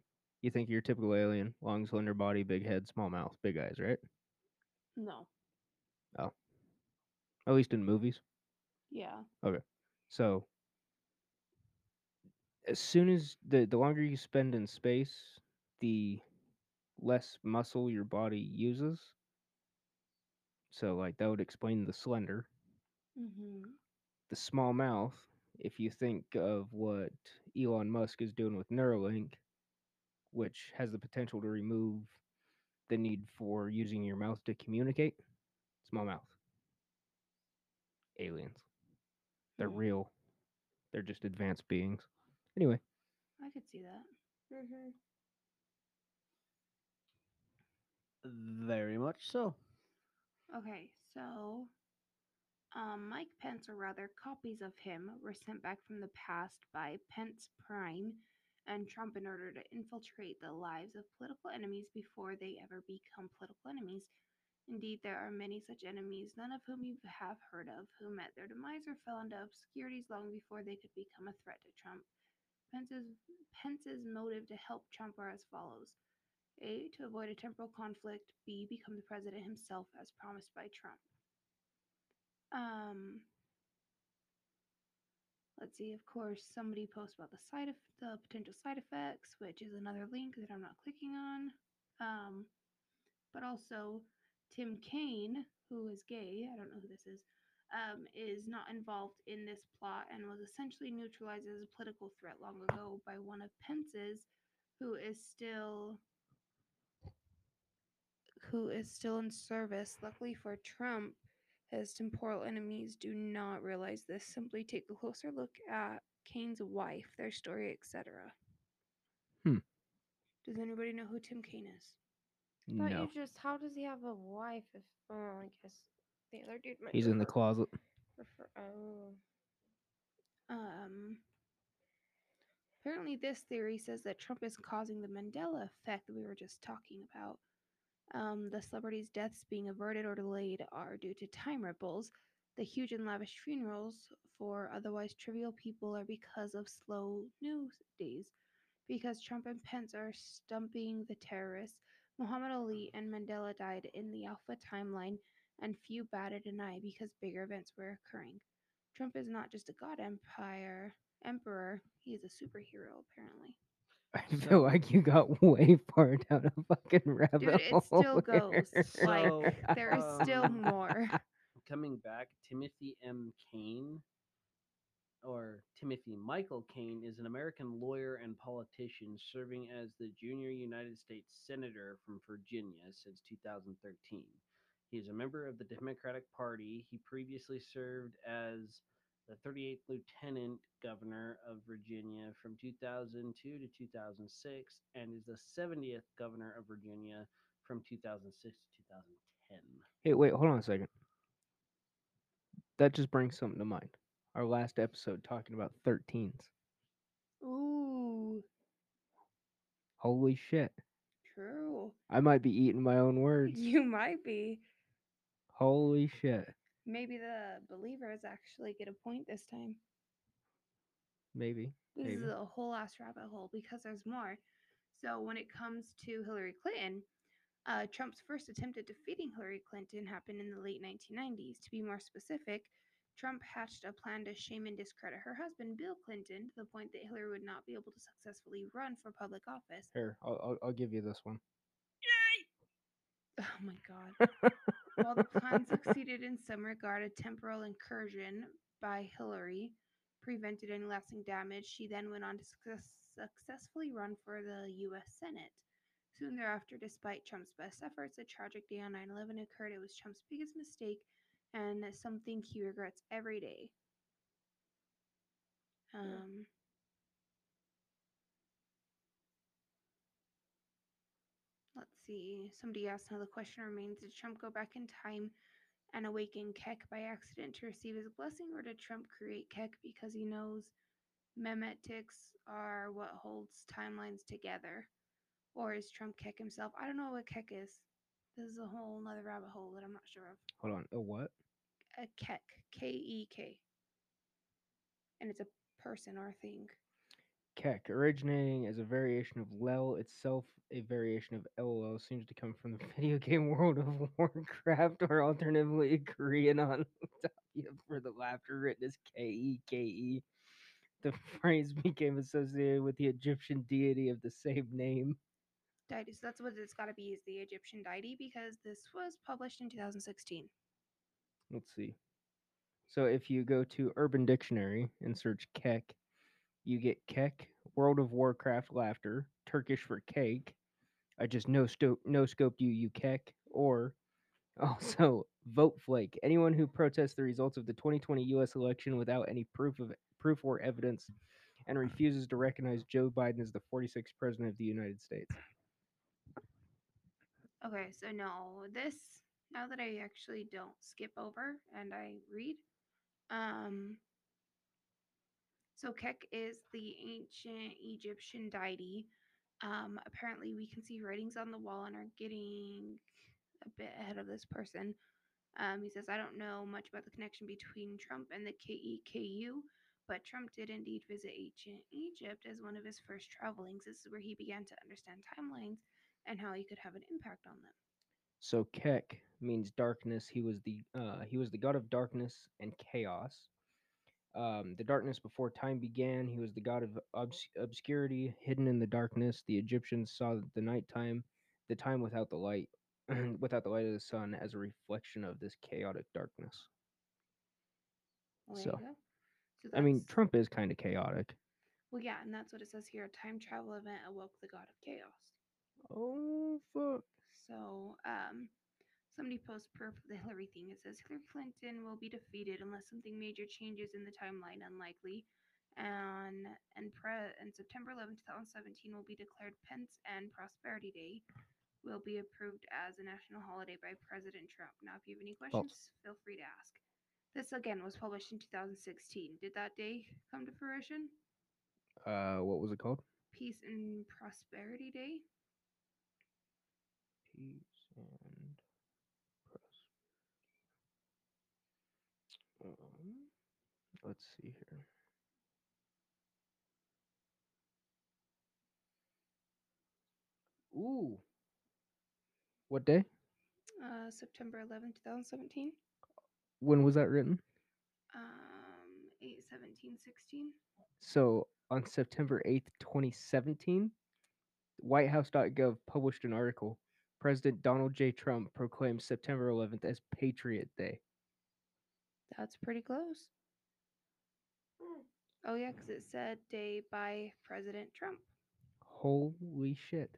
You think your typical alien, long slender body, big head, small mouth, big eyes, right? no. Oh. At least in movies. Yeah. Okay. So as soon as the the longer you spend in space, the less muscle your body uses. So like that would explain the slender. Mm-hmm. The small mouth, if you think of what Elon Musk is doing with Neuralink, which has the potential to remove the need for using your mouth to communicate, small mouth. Aliens. They're Hmm. real. They're just advanced beings. Anyway, I could see that. Mm-hmm. Very much so. Okay, so um, Mike Pence, or rather copies of him, were sent back from the past by Pence Prime and Trump in order to infiltrate the lives of political enemies before they ever become political enemies. Indeed, there are many such enemies, none of whom you have heard of, who met their demise or fell into obscurities long before they could become a threat to Trump. Pence's, Pence's motive to help Trump are as follows. A. To avoid a temporal conflict. B. Become the president himself as promised by Trump. Um, let's see. Of course, somebody posts about the side of the potential side effects, which is another link that I'm not clicking on. Um, but also Tim Kaine, who is gay. I don't know who this is. Um, is not involved in this plot and was essentially neutralized as a political threat long ago by one of Pence's, who is still who is still in service. Luckily for Trump, his temporal enemies do not realize this. Simply take a closer look at Kaine's wife, their story, etc. Hmm. Does anybody know who Tim Kaine is? Thought No, you just how does he have a wife if oh I guess the other dude might he's in the closet. refer- oh Um, apparently, this theory says that Trump is causing the Mandela effect that we were just talking about. Um, the celebrities' deaths being averted or delayed are due to time ripples. The huge and lavish funerals for otherwise trivial people are because of slow news days. Because Trump and Pence are stumping the terrorists, Muhammad Ali and Mandela died in the Alpha timeline, and few batted an eye because bigger events were occurring. Trump is not just a god empire emperor; he is a superhero. Apparently, I So- feel like you got way far down a fucking rabbit Dude, it hole. still goes. here. Like there is still um, more. Coming back, Timothy M. Kaine, or Timothy Michael Kaine, is an American lawyer and politician serving as the junior United States Senator from Virginia since 2013. He is a member of the Democratic Party. He previously served as the 38th Lieutenant Governor of Virginia from 2002 to 2006 and is the 70th Governor of Virginia from 2006 to 2010. Hey, wait, hold on a second. That just brings something to mind. Our last episode talking about 13s. Ooh, Holy shit. true. I might be eating my own words. You might be. Holy shit. Maybe the believers actually get a point this time. Maybe. This is a whole ass rabbit hole because there's more. So when it comes to Hillary Clinton, uh, Trump's first attempt at defeating Hillary Clinton happened in the late 1990s. To be more specific, Trump hatched a plan to shame and discredit her husband, Bill Clinton, to the point that Hillary would not be able to successfully run for public office. Here, I'll, I'll, I'll give you this one. Yay! Oh my God. While the plan succeeded in some regard, a temporal incursion by Hillary prevented any lasting damage. She then went on to success- successfully run for the U.S. Senate. Soon thereafter, despite Trump's best efforts, a tragic day on 9 11 occurred. It was Trump's biggest mistake and something he regrets every day. Um, let's see. Somebody asked now the question remains Did Trump go back in time and awaken Kek by accident to receive his blessing, or did Trump create Kek because he knows memetics are what holds timelines together? Or is Trump Kek himself? I don't know what Kek is. This is a whole nother rabbit hole that I'm not sure of. Hold on. A what? A Kek, K E K. And it's a person or a thing. Kek, originating as a variation of Lel itself, a variation of LOL, seems to come from the video game World of Warcraft, or alternatively Korean on for the laughter written as K E K E. The phrase became associated with the Egyptian deity of the same name. Deity. So that's what it's got to be is the Egyptian deity because this was published in 2016. Let's see. So if you go to Urban Dictionary and search Kek, you get Kek, World of Warcraft laughter, Turkish for cake. I just no sto- no scoped you, you Kek, or also vote flake. Anyone who protests the results of the 2020 U.S. election without any proof of proof or evidence, and refuses to recognize Joe Biden as the 46th president of the United States. Okay, so no, this now that I actually don't skip over and I read, um, so Kek is the ancient Egyptian deity. Um, apparently, we can see writings on the wall and are getting a bit ahead of this person. Um, he says, I don't know much about the connection between Trump and the KEKU, but Trump did indeed visit ancient Egypt as one of his first travelings. This is where he began to understand timelines and how he could have an impact on them. So Kek means darkness. He was the uh, he was the god of darkness and chaos. Um, the darkness before time began. He was the god of obs- obscurity, hidden in the darkness. The Egyptians saw the nighttime, the time without the light, without the light of the sun, as a reflection of this chaotic darkness. Well, So. So I mean, Trump is kind of chaotic. well, yeah, and that's what it says here. A time travel event awoke the god of chaos. Oh fuck! So, um, somebody posts proof of the Hillary thing. It says Hillary Clinton will be defeated unless something major changes in the timeline. Unlikely. And and pre and September 11, 2017 will be declared Pence and Prosperity Day. Will be approved as a national holiday by President Trump. Now, if you have any questions, feel free to ask. This again was published in 2016. Did that day come to fruition? Uh, what was it called? Peace and Prosperity Day. Peace and prosperity. Um, let's see here. Ooh. What day? Uh, September 11, 2017. When was that written? Um, 8, 17, 16. So on September 8th, 2017, whitehouse.gov published an article. President Donald J. Trump proclaimed September 11th as Patriot Day. That's pretty close. Oh, yeah, because it said day by President Trump. Holy shit.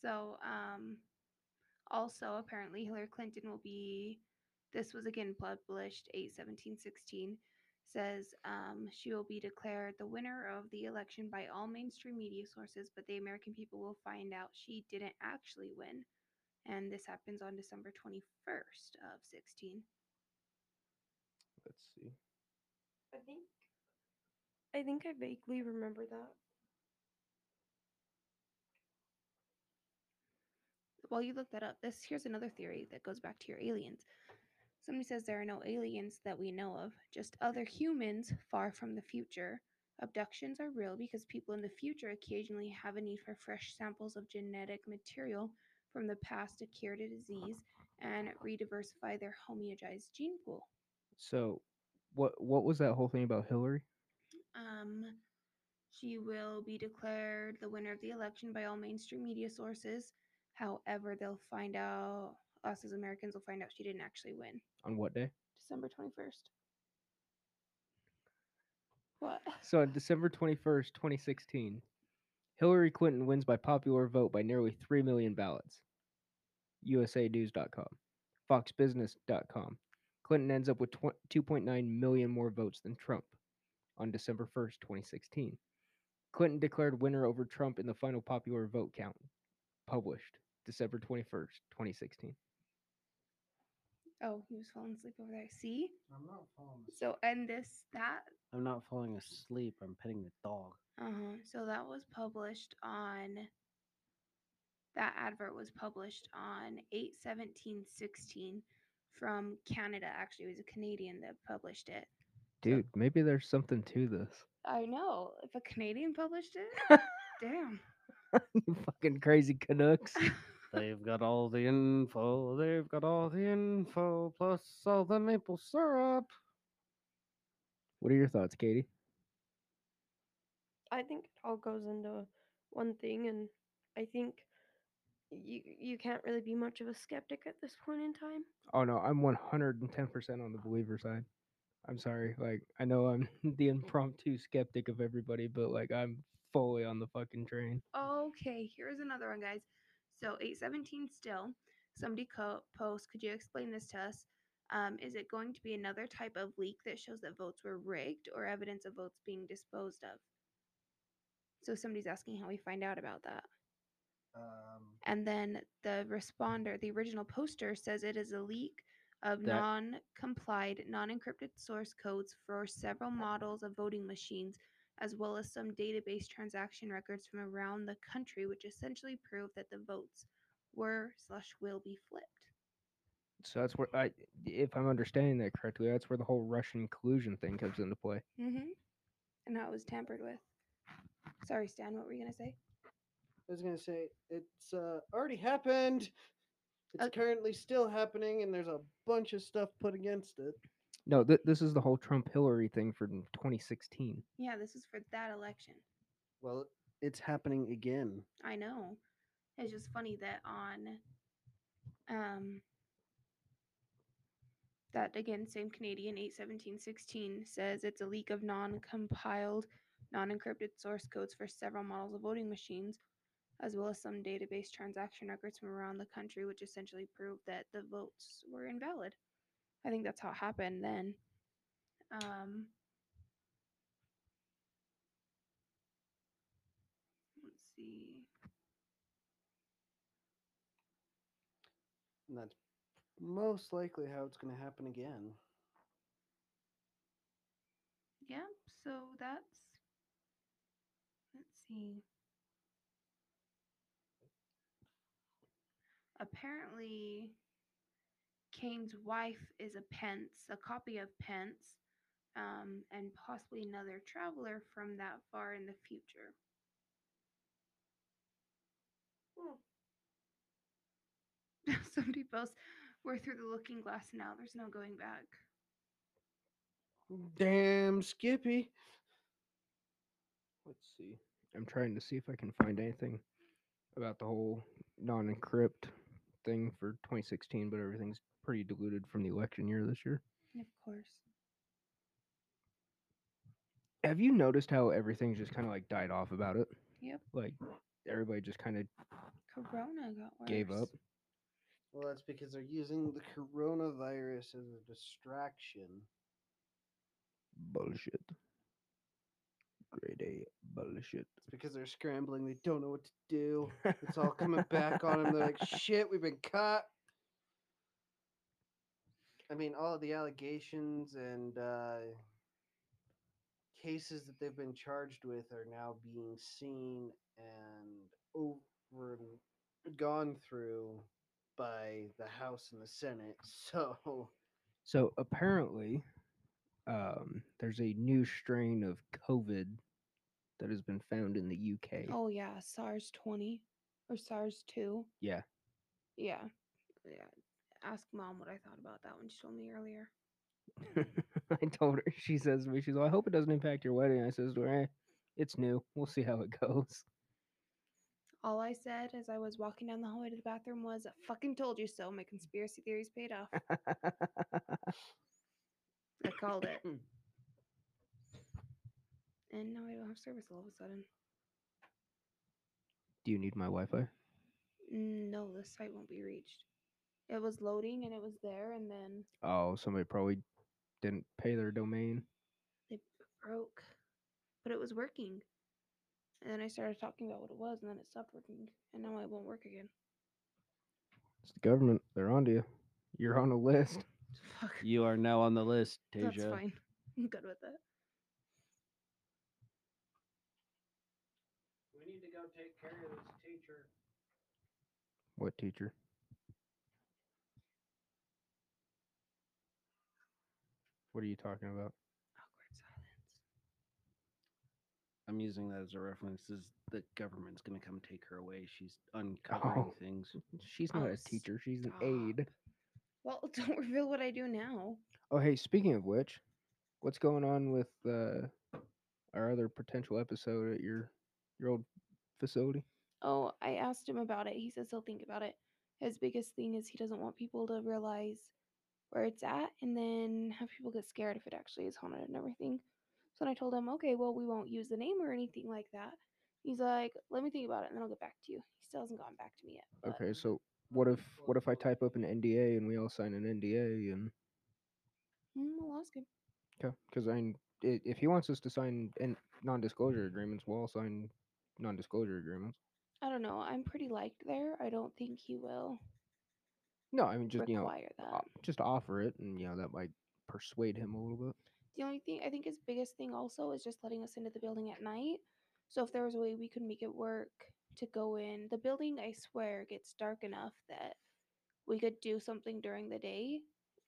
So, um, also apparently Hillary Clinton will be. This was again published 8 17 16. Says um, she will be declared the winner of the election by all mainstream media sources, but the American people will find out she didn't actually win. And this happens on December 21st of 16. Let's see. I think I think I vaguely remember that. while you look that up, this here's another theory that goes back to your aliens. Somebody says there are no aliens that we know of, just other humans far from the future. Abductions are real because people in the future occasionally have a need for fresh samples of genetic material from the past to cure a disease and rediversify their homogenized gene pool. So, what what was that whole thing about Hillary? Um, she will be declared the winner of the election by all mainstream media sources. However, they'll find out, us as Americans will find out she didn't actually win. On what day? December 21st. What? So on December 21st, 2016, Hillary Clinton wins by popular vote by nearly 3 million ballots. USAnews.com. FoxBusiness.com. Clinton ends up with 2.9 million more votes than Trump on December 1st, 2016. Clinton declared winner over Trump in the final popular vote count. Published December 21st, 2016. Oh, he was falling asleep over there. See? I'm not falling So, and this, that, I'm not falling asleep. I'm petting the dog. uh huh. So that was published on, that advert was published on 8 17 16 from Canada. Actually, it was a Canadian that published it. Dude, maybe there's something to this. I know. If a Canadian published it, damn. you fucking crazy Canucks. They've got all the info. They've got all the info plus all the maple syrup. What are your thoughts, Katie? I think it all goes into one thing, and I think you you can't really be much of a skeptic at this point in time. Oh no, I'm 110% on the believer side. I'm sorry. Like I know I'm the impromptu skeptic of everybody, but like I'm fully on the fucking train. Okay, here's another one, guys. So 817 still. Somebody co- post, could you explain this to us? Um, is it going to be another type of leak that shows that votes were rigged or evidence of votes being disposed of? So somebody's asking how we find out about that. Um, And then the responder, the original poster says it is a leak of That- non-complied, non-encrypted source codes for several models of voting machines, as well as some database transaction records from around the country, which essentially prove that the votes were slash will be flipped. So that's where I, if I'm understanding that correctly, that's where the whole Russian collusion thing comes into play. Mm-hmm. And how it was tampered with. Sorry, Stan, what were you gonna say? I was gonna say it's uh, already happened. It's Uh, currently still happening, and there's a bunch of stuff put against it. No, th- this is the whole Trump Hillary thing for 2016. Yeah, this is for that election. Well, it's happening again. I know. It's just funny that on um that again same Canadian 81716 says it's a leak of non-compiled, non-encrypted source codes for several models of voting machines as well as some database transaction records from around the country which essentially prove that the votes were invalid. I think that's how it happened then. Um Let's see. And that's most likely how it's going to happen again. Yep, so that's let's see. Apparently Kaine's wife is a Pence, a copy of Pence, um, and possibly another traveler from that far in the future. Somebody posts, we're through the looking glass now, there's no going back. Damn, Skippy. Let's see. I'm trying to see if I can find anything about the whole non-encrypt thing for 2016, but everything's pretty diluted from the election year this year. Of course. Have you noticed how everything's just kind of like died off about it? Yep. Like everybody just kind of Corona got worse. gave up. Well, that's because they're using the coronavirus as a distraction. Bullshit. Grade A bullshit. It's because they're scrambling. They don't know what to do. It's all coming back on them. They're like, shit, we've been caught. I mean, all of the allegations and uh, cases that they've been charged with are now being seen and over gone through by the House and the Senate. So, So apparently, um, there's a new strain of COVID that has been found in the UK. Oh yeah, SARS twenty or SARS two. Yeah. Yeah. Yeah. Ask mom what I thought about that when she told me earlier. I told her. She says to me, "She's like, I hope it doesn't impact your wedding." I says to her, eh, "It's new. We'll see how it goes." All I said as I was walking down the hallway to the bathroom was, "I fucking told you so." My conspiracy theories paid off. I called it, and now I don't have service all of a sudden. Do you need my Wi-Fi? Mm, No, the site won't be reached. It was loading and it was there, and then Oh, somebody probably didn't pay their domain. it broke, but it was working. And then I started talking about what it was, and then it stopped working, and now it won't work again. It's the government. They're onto you. You're on a list. Fuck. you are now on the list, That's fine. I'm good with it. We need to go take care of this teacher. What teacher? What are you talking about? Awkward silence. I'm using that as a reference. Is the government's going to come take her away? She's uncovering Oh. things. She's not Oh, a teacher. She's an stop. aide. Well, don't reveal what I do now. Oh, hey, speaking of which, what's going on with uh, our other potential episode at your your old facility? Oh, I asked him about it. He says he'll think about it. His biggest thing is he doesn't want people to realize where it's at and then have people get scared if it actually is haunted and everything. So then I told him, okay, well, we won't use the name or anything like that. He's like, let me think about it and then I'll get back to you. He still hasn't gotten back to me yet. but- Okay, so what if what if I type up an NDA and we all sign an NDA and Mm, I'll ask him. okay, because I if he wants us to sign n- non-disclosure agreements, we'll all sign non-disclosure agreements. I don't know. I'm pretty liked there. I don't think he will No, I mean just you know require that. o- just offer it, and you know that might persuade him a little bit. The only thing I think his biggest thing also is just letting us into the building at night. So if there was a way we could make it work to go in, the building I swear gets dark enough that we could do something during the day.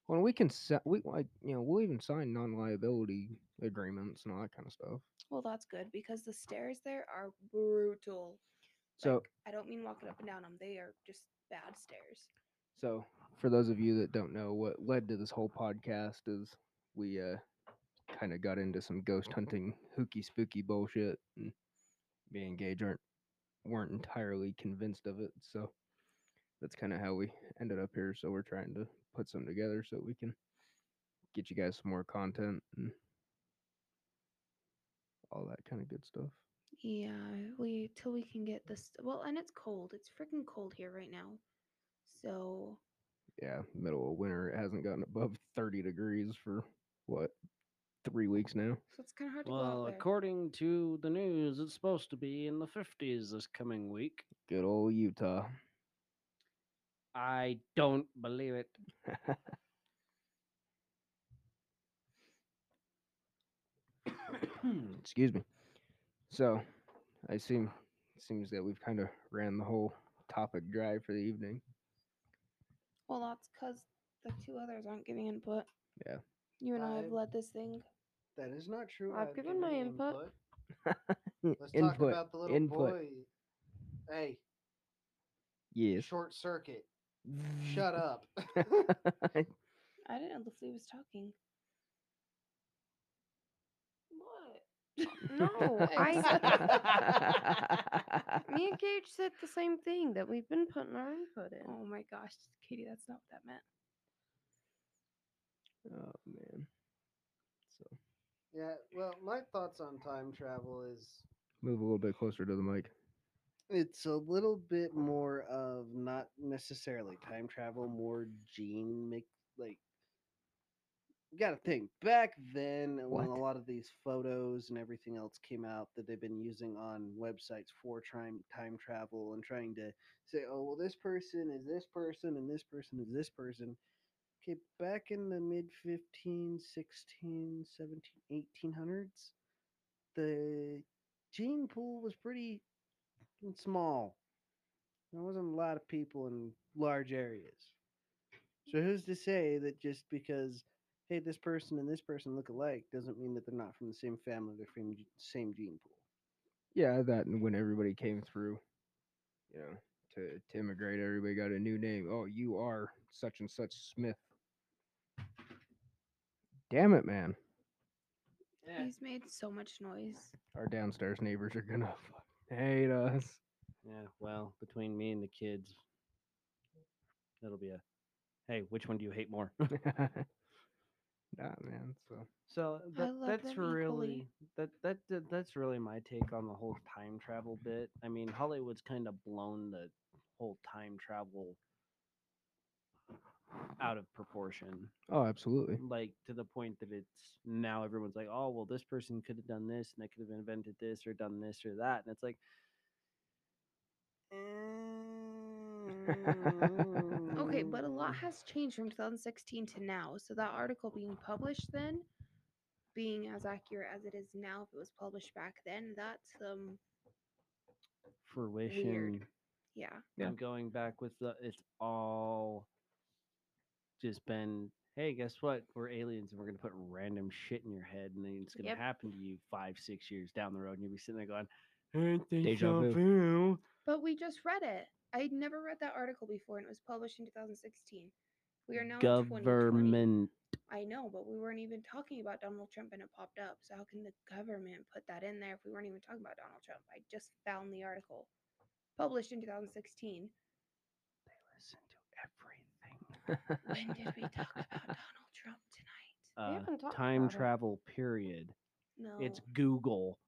When we can set, we like you know we'll even sign non-liability agreements and all that kind of stuff. Well, that's good because the stairs there are brutal. So Like, I don't mean walking up and down them. They are just bad stairs. So, for those of you that don't know, what led to this whole podcast is we uh, kind of got into some ghost hunting, hooky spooky bullshit, and me and Gage aren't weren't entirely convinced of it. So that's kind of how we ended up here. So we're trying to put some together so we can get you guys some more content and all that kind of good stuff. Yeah, we till we can get this. Well, and it's cold. It's freaking cold here right now. So Yeah, middle of winter, it hasn't gotten above thirty degrees for what three weeks now. so it's kind of hard to go Well, out there. according to the news, it's supposed to be in the 50s this coming week. Good old Utah. I don't believe it. Excuse me. So, I seem seems that we've kind of ran the whole topic dry for the evening. Well, that's because the two others aren't giving input. Yeah. You and I have I've- led this thing. That is not true. I've given my input. Let's talk Input. about the little Input. boy. Hey, Yes. short circuit. Shut up. I didn't know the flea was talking. What? No, I. Me and Gage said the same thing that we've been putting our input in. Oh my gosh, Katie, that's not what that meant. oh man. So yeah, well, my thoughts on time travel is move a little bit closer to the mic. It's a little bit more of not necessarily time travel, more gene mix like you gotta think back then when a lot of these photos and everything else came out that they've been using on websites for time time travel and trying to say, oh well this person is this person and this person is this person. Okay, back in the mid 15, 16, 17, 1800s, the gene pool was pretty small. There wasn't a lot of people in large areas. So who's to say that just because hey this person and this person look alike doesn't mean that they're not from the same family, they're from the same gene pool. Yeah, that and when everybody came through, you know, to to immigrate, everybody got a new name. Oh, you are such and such Smith. Damn it, man. He's made so much noise. Our downstairs neighbors are gonna fucking hate us. Yeah, well, between me and the kids, that'll be a hey, which one do you hate more? nah, man. So So that, that's really that, that that that's really my take on the whole time travel bit. I mean, Hollywood's kind of blown the whole time travel out of proportion, Oh, absolutely. like to the point that it's now everyone's like, oh well, this person could have done this and they could have invented this or done this or that, and it's like. Okay, but a lot "Mm, has changed from 2016 to now. So that article being published then, being as accurate as it is now, if it was published back then, that's um fruition. yeah. Yeah. I'm going back with the it's all just been hey guess what we're aliens and we're gonna put random shit in your head and then it's gonna Yep. happen to you five six years down the road and you'll be sitting there going "Ain't they Deja vu." vu?" But we just read it. I'd never read that article before, and it was published in 2016. We are now in 2020. government I know, but we weren't even talking about Donald Trump, and it popped up. So how can the government put that in there if we weren't even talking about Donald Trump? I just found the article, published in 2016. they listen When did we talk about Donald Trump tonight? uh, haven't talked time about it. travel period No. it's google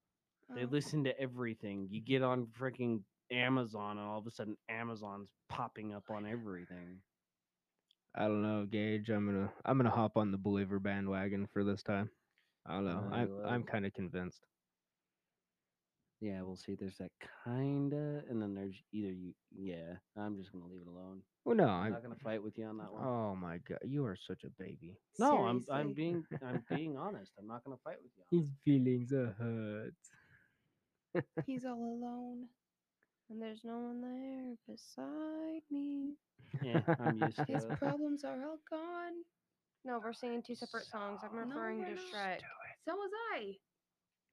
they Oh. listen to everything you get on freaking amazon and all of a sudden amazon's popping up on everything I don't know, Gage. I'm gonna I'm gonna hop on the believer bandwagon for this time. I don't know. Uh, I'm you I'm love- kind of convinced. Yeah, we'll see. There's that kinda, and then there's either you. Yeah, I'm just gonna leave it alone. Well, no, I'm I. not gonna fight with you on that one. Oh my god, you are such a baby. no, I'm I'm being I'm being honest. I'm not gonna fight with you. On His feelings are hurt. He's all alone. And there's no one there beside me. Yeah, I'm used to His it. problems are all gone. No, we're singing two separate songs. I'm referring we're to not. Shrek. So was I.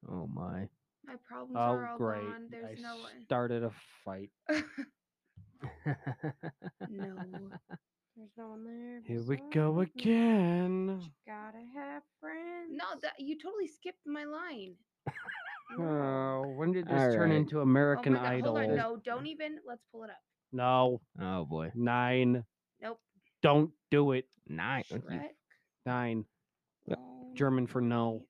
Oh my. My problems Oh, are all great. gone. There's I no one. started a fight. no. There's no one there. Here we go again. You gotta have friends. No, that you totally skipped my line. Oh, when did this All turn right. into Oh American my God, Idol? Hold on. No, don't even. Let's pull it up. No, oh boy. nine. Nope. Don't do it. Nine. Shrek. Nine. Yep. German for no.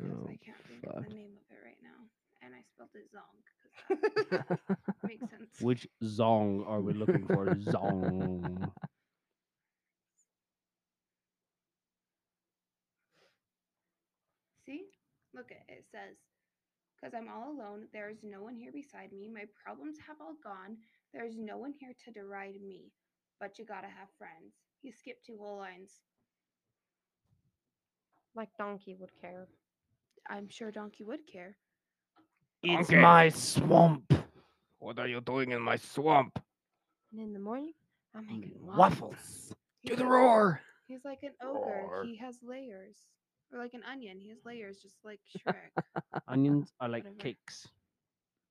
Song. 'Cause Oh, I can't think of the name of it right now, and I spelled it Zong because that makes sense. Which song are we looking for? Zong. See? Look at it. It says, Because I'm all alone, there is no one here beside me. My problems have all gone. There is no one here to deride me. But you gotta have friends. You skip two whole lines. Like Donkey would care. I'm sure Donkey would care. It's Okay. my swamp. What are you doing in my swamp? And in the morning, I'm making Mm, waffles. Waffles. To He's the like- roar. He's like an ogre. Roar. He has layers. Or like an onion. He has layers just like Shrek. Onions are like Whatever. cakes.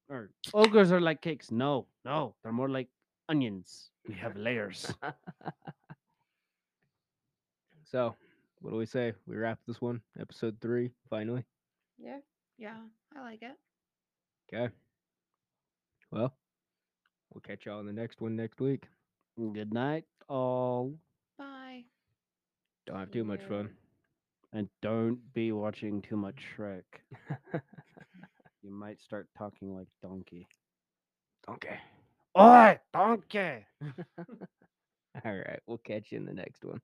Or ogres are like cakes. No, no, they're more like onions. We have layers. So, what do we say? We wrap this one, episode three, finally. Yeah. yeah, I like it. Okay. Well, we'll catch y'all in the next one next week. Good night, all. Bye. Don't have too much Yeah. fun. And don't be watching too much Shrek. You might start talking like Donkey. okay. Oi, Donkey! All right. We'll catch you in the next one.